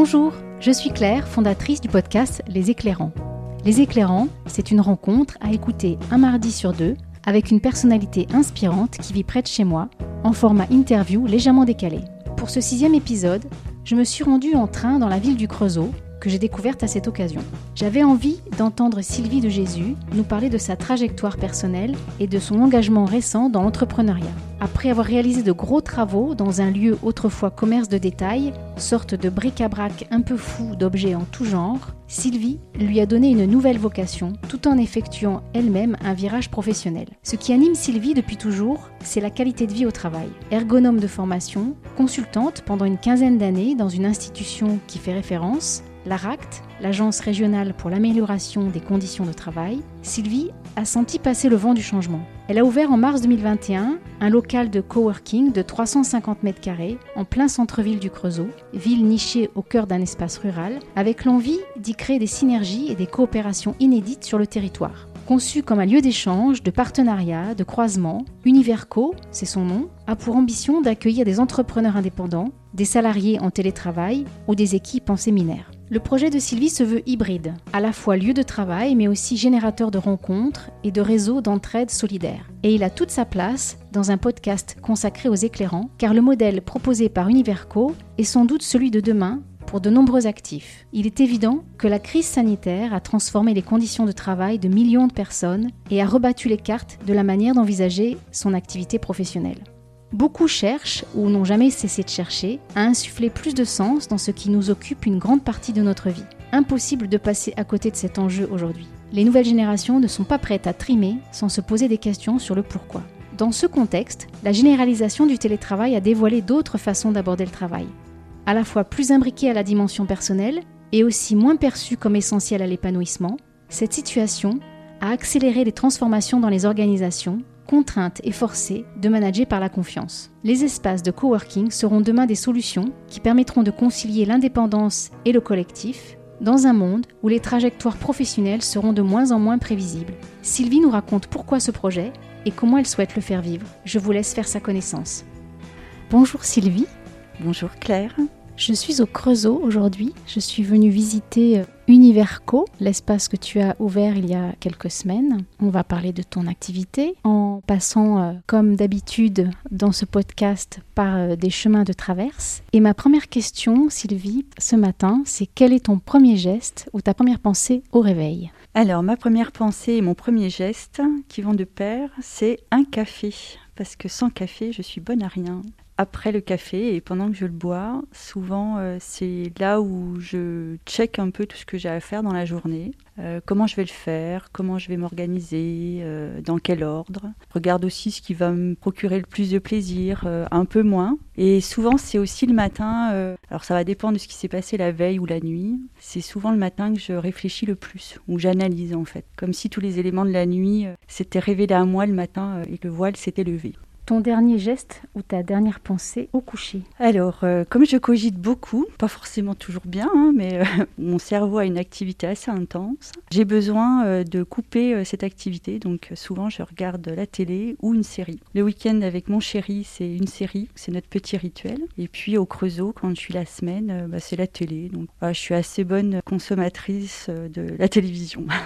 Bonjour, je suis Claire, fondatrice du podcast Les Éclairants. Les Éclairants, c'est une rencontre à écouter un mardi sur deux avec une personnalité inspirante qui vit près de chez moi, en format interview légèrement décalé. Pour ce sixième épisode, je me suis rendue en train dans la ville du Creusot, que j'ai découverte à cette occasion. J'avais envie d'entendre Sylvie de Jésus nous parler de sa trajectoire personnelle et de son engagement récent dans l'entrepreneuriat. Après avoir réalisé de gros travaux dans un lieu autrefois commerce de détail, sorte de bric-à-brac un peu fou d'objets en tout genre, Sylvie lui a donné une nouvelle vocation tout en effectuant elle-même un virage professionnel. Ce qui anime Sylvie depuis toujours, c'est la qualité de vie au travail. Ergonome de formation, consultante pendant une quinzaine d'années dans une institution qui fait référence, l'ARACT, l'Agence régionale pour l'amélioration des conditions de travail, Sylvie a senti passer le vent du changement. Elle a ouvert en mars 2021 un local de coworking de 350 mètres carrés en plein centre-ville du Creusot, ville nichée au cœur d'un espace rural, avec l'envie d'y créer des synergies et des coopérations inédites sur le territoire. Conçu comme un lieu d'échange, de partenariat, de croisement, Univerco, c'est son nom, a pour ambition d'accueillir des entrepreneurs indépendants, des salariés en télétravail ou des équipes en séminaire. Le projet de Sylvie se veut hybride, à la fois lieu de travail mais aussi générateur de rencontres et de réseaux d'entraide solidaire. Et il a toute sa place dans un podcast consacré aux éclairants, car le modèle proposé par Univerco est sans doute celui de demain pour de nombreux actifs. Il est évident que la crise sanitaire a transformé les conditions de travail de millions de personnes et a rebattu les cartes de la manière d'envisager son activité professionnelle. Beaucoup cherchent, ou n'ont jamais cessé de chercher, à insuffler plus de sens dans ce qui nous occupe une grande partie de notre vie. Impossible de passer à côté de cet enjeu aujourd'hui. Les nouvelles générations ne sont pas prêtes à trimer sans se poser des questions sur le pourquoi. Dans ce contexte, la généralisation du télétravail a dévoilé d'autres façons d'aborder le travail, à la fois plus imbriquée à la dimension personnelle et aussi moins perçue comme essentielle à l'épanouissement. Cette situation a accéléré les transformations dans les organisations contrainte et forcée de manager par la confiance. Les espaces de coworking seront demain des solutions qui permettront de concilier l'indépendance et le collectif dans un monde où les trajectoires professionnelles seront de moins en moins prévisibles. Sylvie nous raconte pourquoi ce projet et comment elle souhaite le faire vivre. Je vous laisse faire sa connaissance. Bonjour Sylvie. Bonjour Claire. Je suis au Creusot aujourd'hui. Je suis venue visiter euh, Univerco, l'espace que tu as ouvert il y a quelques semaines. On va parler de ton activité en passant, euh, comme d'habitude, dans ce podcast par euh, des chemins de traverse. Et ma première question, Sylvie, ce matin, c'est quel est ton premier geste ou ta première pensée au réveil? Alors, ma première pensée et mon premier geste qui vont de pair, c'est un café. Parce que sans café, je suis bonne à rien. Après le café et pendant que je le bois, souvent euh, c'est là où je check un peu tout ce que j'ai à faire dans la journée, euh, comment je vais le faire, comment je vais m'organiser, euh, dans quel ordre. Regarde aussi ce qui va me procurer le plus de plaisir, un peu moins. Et souvent c'est aussi le matin, alors ça va dépendre de ce qui s'est passé la veille ou la nuit, c'est souvent le matin que je réfléchis le plus, ou j'analyse en fait, comme si tous les éléments de la nuit s'étaient révélés à moi le matin et le voile s'était levé ton dernier geste ou ta dernière pensée au coucher Alors, euh, comme je cogite beaucoup, pas forcément toujours bien, hein, mais euh, mon cerveau a une activité assez intense, j'ai besoin euh, de couper cette activité. Donc, souvent, je regarde la télé ou une série. Le week-end avec mon chéri, c'est une série, c'est notre petit rituel. Et puis, au Creusot, quand je suis la semaine, bah, c'est la télé. Donc, je suis assez bonne consommatrice de la télévision.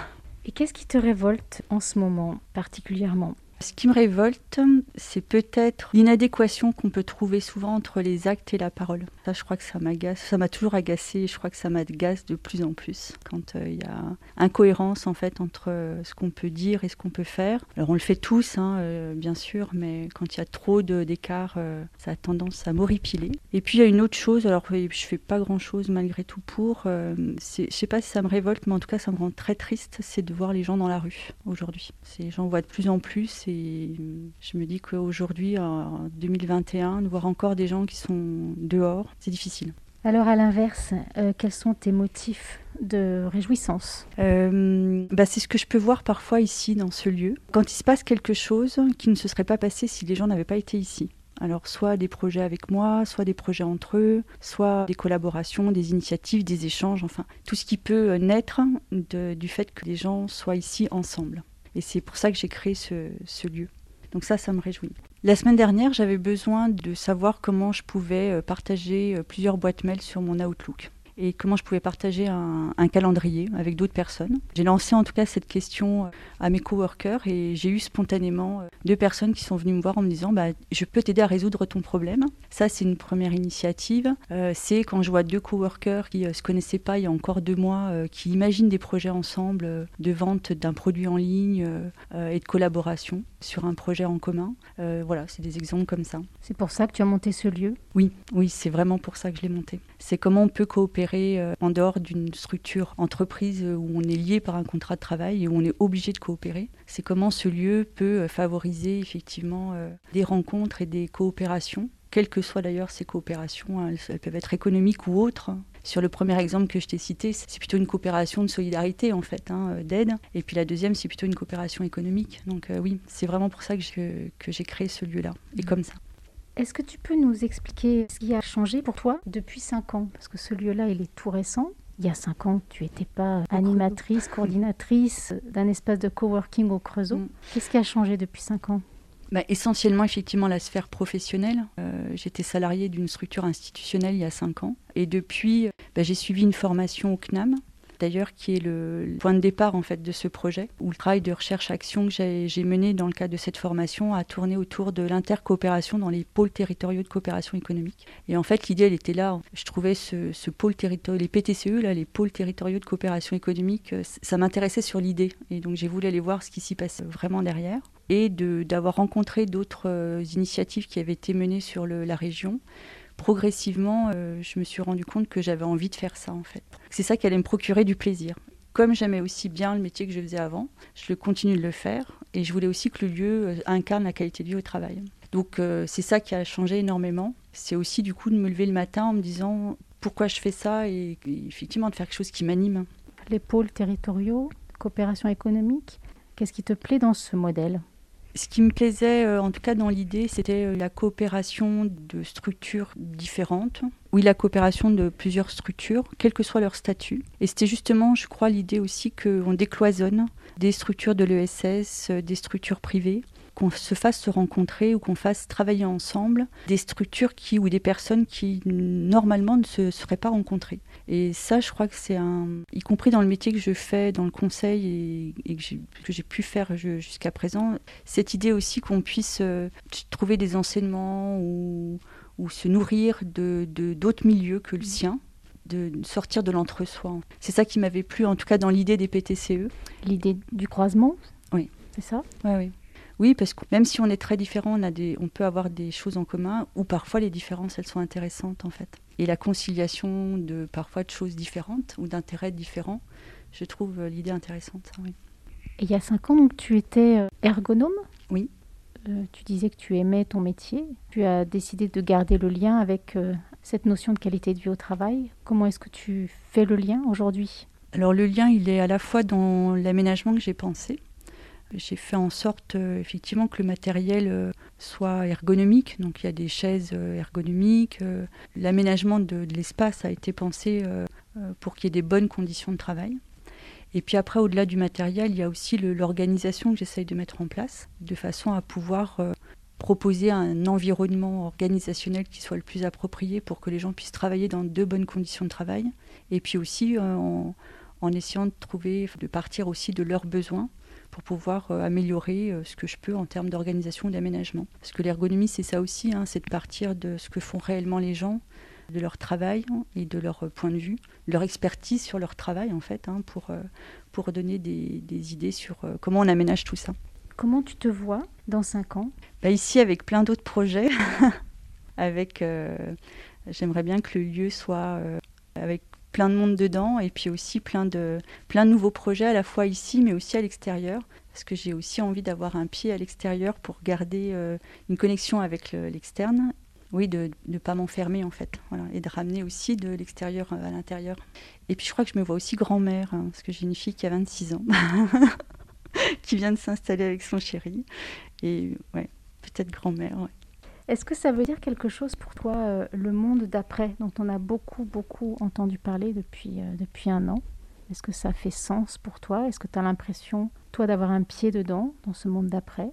Et qu'est-ce qui te révolte en ce moment particulièrement? Ce qui me révolte, c'est peut-être l'inadéquation qu'on peut trouver souvent entre les actes et la parole. Ça, je crois que ça m'agace. Ça m'a toujours agacé et je crois que ça m'agace de plus en plus quand euh, il y a incohérence en fait entre euh, ce qu'on peut dire et ce qu'on peut faire. Alors on le fait tous, hein, euh, bien sûr, mais quand il y a trop d'écart, ça a tendance à m'horripiler. Et puis il y a une autre chose. Alors je fais pas grand-chose malgré tout pour. je sais pas si ça me révolte, mais en tout cas ça me rend très triste, c'est de voir les gens dans la rue aujourd'hui. J'en vois de plus en plus et je me dis qu'aujourd'hui, en 2021, de voir encore des gens qui sont dehors, c'est difficile. Alors à l'inverse, euh, quels sont tes motifs de réjouissance? Euh, bah, C'est ce que je peux voir parfois ici dans ce lieu. Quand il se passe quelque chose qui ne se serait pas passé si les gens n'avaient pas été ici. Alors soit des projets avec moi, soit des projets entre eux, soit des collaborations, des initiatives, des échanges, enfin tout ce qui peut naître du fait que les gens soient ici ensemble. Et c'est pour ça que j'ai créé ce, lieu. Donc ça, ça me réjouit. La semaine dernière, j'avais besoin de savoir comment je pouvais euh, partager euh, plusieurs boîtes mail sur mon Outlook. Et comment je pouvais partager un, calendrier avec d'autres personnes. J'ai lancé en tout cas cette question à mes coworkers et j'ai eu spontanément deux personnes qui sont venues me voir en me disant bah, je peux t'aider à résoudre ton problème. Ça c'est une première initiative. c'est quand je vois deux coworkers qui ne se connaissaient pas il y a encore deux mois, qui imaginent des projets ensemble de vente d'un produit en ligne et de collaboration sur un projet en commun. voilà, c'est des exemples comme ça. C'est pour ça que tu as monté ce lieu? Oui, oui, c'est vraiment pour ça que je l'ai monté. C'est comment on peut coopérer euh, en dehors d'une structure entreprise où on est lié par un contrat de travail et où on est obligé de coopérer. C'est comment ce lieu peut euh, favoriser effectivement euh, des rencontres et des coopérations quelles que soient d'ailleurs ces coopérations, hein, elles peuvent être économiques ou autres. Sur le premier exemple que je t'ai cité, c'est plutôt une coopération de solidarité en fait, hein, d'aide. Et puis la deuxième, c'est plutôt une coopération économique. Donc oui, c'est vraiment pour ça que j'ai créé ce lieu-là, et mmh. comme ça. Est-ce que tu peux nous expliquer ce qui a changé pour toi depuis 5 ans? Parce que ce lieu-là, il est tout récent. Il y a 5 ans, tu n'étais pas animatrice, coordinatrice d'un espace de coworking au Creusot. Mm. Qu'est-ce qui a changé depuis 5 ans? Bah, essentiellement, effectivement, la sphère professionnelle. Euh, j'étais salariée d'une structure institutionnelle il y a 5 ans. Et depuis, bah, j'ai suivi une formation au CNAM, d'ailleurs, qui est le point de départ en fait de ce projet, où le travail de recherche-action que j'ai mené dans le cadre de cette formation a tourné autour de l'intercoopération dans les pôles territoriaux de coopération économique. Et en fait, l'idée, elle était là. Je trouvais ce, pôle territorial, les PTCE, là, les pôles territoriaux de coopération économique, euh, ça m'intéressait sur l'idée. Et donc, j'ai voulu aller voir ce qui s'y passait vraiment derrière et d'avoir rencontré d'autres euh, initiatives qui avaient été menées sur la région progressivement, euh, je me suis rendu compte que j'avais envie de faire ça en fait. C'est ça qui allait me procurer du plaisir. Comme j'aimais aussi bien le métier que je faisais avant, je continue de le faire et je voulais aussi que le lieu euh, incarne la qualité de vie au travail. Donc euh, c'est ça qui a changé énormément. C'est aussi du coup de me lever le matin en me disant pourquoi je fais ça et, effectivement de faire quelque chose qui m'anime. Les pôles territoriaux, coopération économique, qu'est-ce qui te plaît dans ce modèle? Ce qui me plaisait, euh, en tout cas dans l'idée, c'était euh, la coopération de structures différentes. Oui, la coopération de plusieurs structures, quel que soit leur statut. Et c'était justement, je crois, l'idée aussi qu'on décloisonne des structures de l'ESS, euh, des structures privées, qu'on se fasse se rencontrer ou qu'on fasse travailler ensemble des structures qui ou des personnes qui normalement ne se seraient pas rencontrées. Et ça, je crois que c'est un, y compris dans le métier que je fais dans le conseil et, que j'ai pu faire jusqu'à présent, cette idée aussi qu'on puisse euh, trouver des enseignements ou, ou se nourrir de d'autres milieux que le sien de sortir de l'entre-soi. C'est ça qui m'avait plu, en tout cas dans l'idée des PTCE. L'idée du croisement Oui. C'est ça? Oui, oui. Oui, parce que même si on est très différents, on, a des, on peut avoir des choses en commun, ou parfois les différences, elles sont intéressantes en fait. Et la conciliation de parfois de choses différentes ou d'intérêts différents, je trouve euh, l'idée intéressante. Oui. il y a cinq ans, donc, tu étais euh, ergonome? Oui. Euh, tu disais que tu aimais ton métier. Tu as décidé de garder le lien avec cette notion de qualité de vie au travail. Comment est-ce que tu fais le lien aujourd'hui? Alors le lien, il est à la fois dans l'aménagement que j'ai pensé, j'ai fait en sorte euh, effectivement que le matériel euh, soit ergonomique. Donc il y a des chaises euh, ergonomiques. L'aménagement de, l'espace a été pensé pour qu'il y ait des bonnes conditions de travail. Et puis après, au-delà du matériel, il y a aussi l'organisation que j'essaye de mettre en place, de façon à pouvoir proposer un environnement organisationnel qui soit le plus approprié pour que les gens puissent travailler dans de bonnes conditions de travail. Et puis aussi en, en essayant de trouver, de partir aussi de leurs besoins pour pouvoir euh, améliorer euh, ce que je peux en termes d'organisation et d'aménagement. Parce que l'ergonomie, c'est ça aussi, hein, c'est de partir de ce que font réellement les gens, de leur travail et de leur euh, point de vue, leur expertise sur leur travail en fait, hein, pour, pour donner des, idées sur comment on aménage tout ça. Comment tu te vois dans cinq ans? Bah, Ici avec plein d'autres projets, avec j'aimerais bien que le lieu soit avec plein de monde dedans et puis aussi plein de, plein de nouveaux projets à la fois ici mais aussi à l'extérieur parce que j'ai aussi envie d'avoir un pied à l'extérieur pour garder euh, une connexion avec l'externe. Oui, de ne pas m'enfermer en fait, voilà, et de ramener aussi de l'extérieur à l'intérieur. Et puis je crois que je me vois aussi grand-mère, hein, parce que j'ai une fille qui a 26 ans, qui vient de s'installer avec son chéri. Et ouais, peut-être grand-mère. Est-ce que ça veut dire quelque chose pour toi, euh, le monde d'après, dont on a beaucoup, beaucoup entendu parler depuis, euh, depuis un an? Est-ce que ça fait sens pour toi? Est-ce que tu as l'impression, toi, d'avoir un pied dedans, dans ce monde d'après?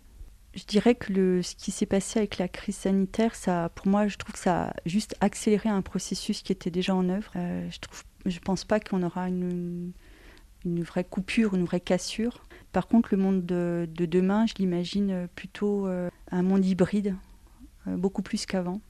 Je dirais que le, ce qui s'est passé avec la crise sanitaire, ça, pour moi, je trouve que ça a juste accéléré un processus qui était déjà en œuvre. Euh, je trouve Je pense pas qu'on aura une, une, vraie coupure, une vraie cassure. Par contre, le monde de, demain, je l'imagine plutôt un monde hybride, beaucoup plus qu'avant.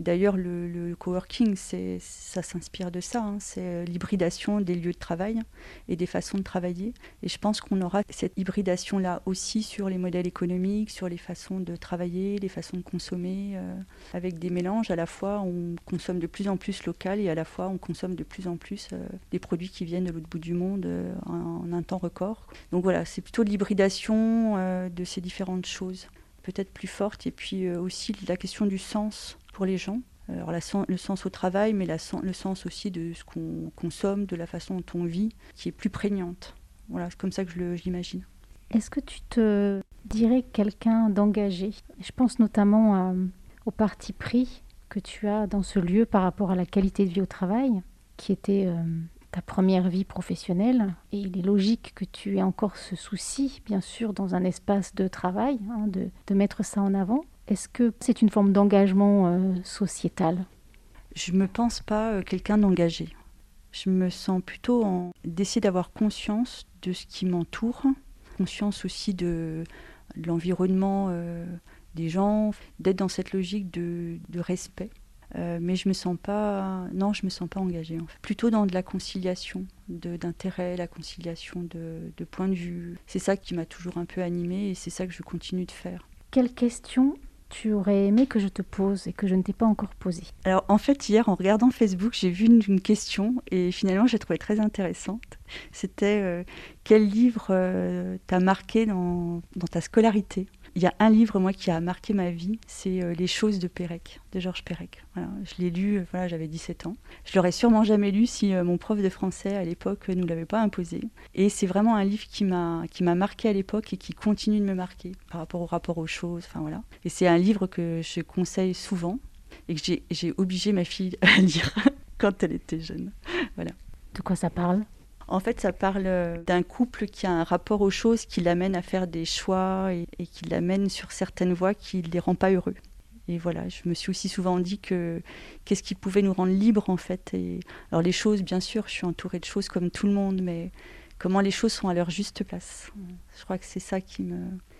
D'ailleurs, le, coworking, ça s'inspire de ça. Hein. c'est euh, l'hybridation des lieux de travail et des façons de travailler. Et je pense qu'on aura cette hybridation-là aussi sur les modèles économiques, sur les façons de travailler, les façons de consommer, euh, avec des mélanges. À la fois, on consomme de plus en plus local et à la fois, on consomme de plus en plus euh, des produits qui viennent de l'autre bout du monde en, un temps record. Donc voilà, c'est plutôt l'hybridation de ces différentes choses peut-être plus forte. Et puis aussi la question du sens pour les gens. Alors le sens au travail, mais le sens aussi de ce qu'on consomme, de la façon dont on vit, qui est plus prégnante. Voilà, c'est comme ça que je l'imagine. Est-ce que tu te dirais quelqu'un d'engagé Je pense notamment au parti pris que tu as dans ce lieu par rapport à la qualité de vie au travail, qui était euh, ta première vie professionnelle. Et il est logique que tu aies encore ce souci, bien sûr, dans un espace de travail, hein, de, mettre ça en avant. Est-ce que c'est une forme d'engagement euh, sociétal? Je ne me pense pas euh, quelqu'un d'engagé. Je me sens plutôt en... d'essayer d'avoir conscience de ce qui m'entoure, conscience aussi de, l'environnement euh, des gens, d'être dans cette logique de, respect. Mais je me sens pas, non, je me sens pas engagée. En fait. Plutôt dans de la conciliation d'intérêt, la conciliation de, de points de vue. C'est ça qui m'a toujours un peu animée et c'est ça que je continue de faire. Quelle question tu aurais aimé que je te pose et que je ne t'ai pas encore posé Alors en fait hier en regardant Facebook j'ai vu une, question et finalement j'ai trouvé très intéressante. C'était euh, quel livre euh, t'a marqué dans, dans ta scolarité? Il y a un livre, moi, qui a marqué ma vie, c'est euh, Les choses de Pérec, de Georges Pérec. Je l'ai lu, euh, voilà, j'avais 17 ans. Je l'aurais sûrement jamais lu si euh, mon prof de français à l'époque ne l'avait pas imposé. Et c'est vraiment un livre qui m'a qui m'a marqué à l'époque et qui continue de me marquer par rapport au rapport aux choses. Enfin voilà. Et c'est un livre que je conseille souvent et que j'ai obligé ma fille à lire quand elle était jeune. Voilà. De quoi ça parle? En fait, ça parle euh, d'un couple qui a un rapport aux choses qui l'amène à faire des choix et, qui l'amène sur certaines voies qui ne les rend pas heureux. Et voilà, je me suis aussi souvent dit que qu'est-ce qui pouvait nous rendre libres en fait. Et, alors les choses, bien sûr, je suis entourée de choses comme tout le monde, mais comment les choses sont à leur juste place. Je crois que c'est ça qui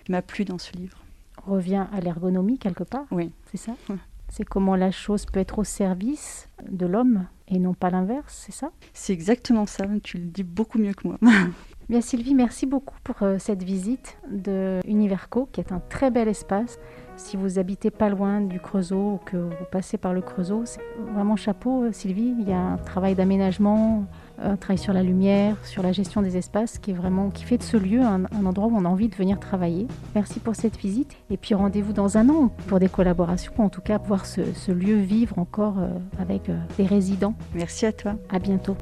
m'a plu dans ce livre. On revient à l'ergonomie quelque part. Oui. C'est ça? C'est comment la chose peut être au service de l'homme et non pas l'inverse, c'est ça? C'est exactement ça, tu le dis beaucoup mieux que moi. Bien Sylvie, merci beaucoup pour euh, cette visite de Univerco, qui est un très bel espace. Si vous habitez pas loin du Creusot ou que vous passez par le Creusot, c'est vraiment chapeau euh, Sylvie, il y a un travail d'aménagement, un travail sur la lumière, sur la gestion des espaces qui est vraiment qui fait de ce lieu un, endroit où on a envie de venir travailler. Merci pour cette visite et puis rendez-vous dans un an pour des collaborations, en tout cas voir ce, lieu vivre encore euh, avec euh, des résidents. Merci à toi. À bientôt.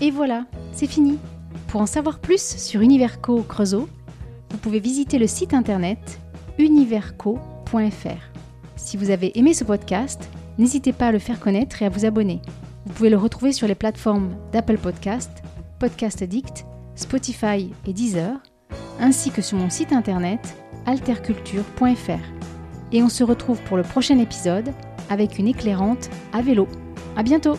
Et voilà, c'est fini. Pour en savoir plus sur Univerco Creusot, vous pouvez visiter le site internet univerco.fr. Si vous avez aimé ce podcast, n'hésitez pas à le faire connaître et à vous abonner. Vous pouvez le retrouver sur les plateformes d'Apple Podcast, Podcast Addict, Spotify et Deezer, ainsi que sur mon site internet alterculture.fr. Et on se retrouve pour le prochain épisode avec une éclairante à vélo. À bientôt!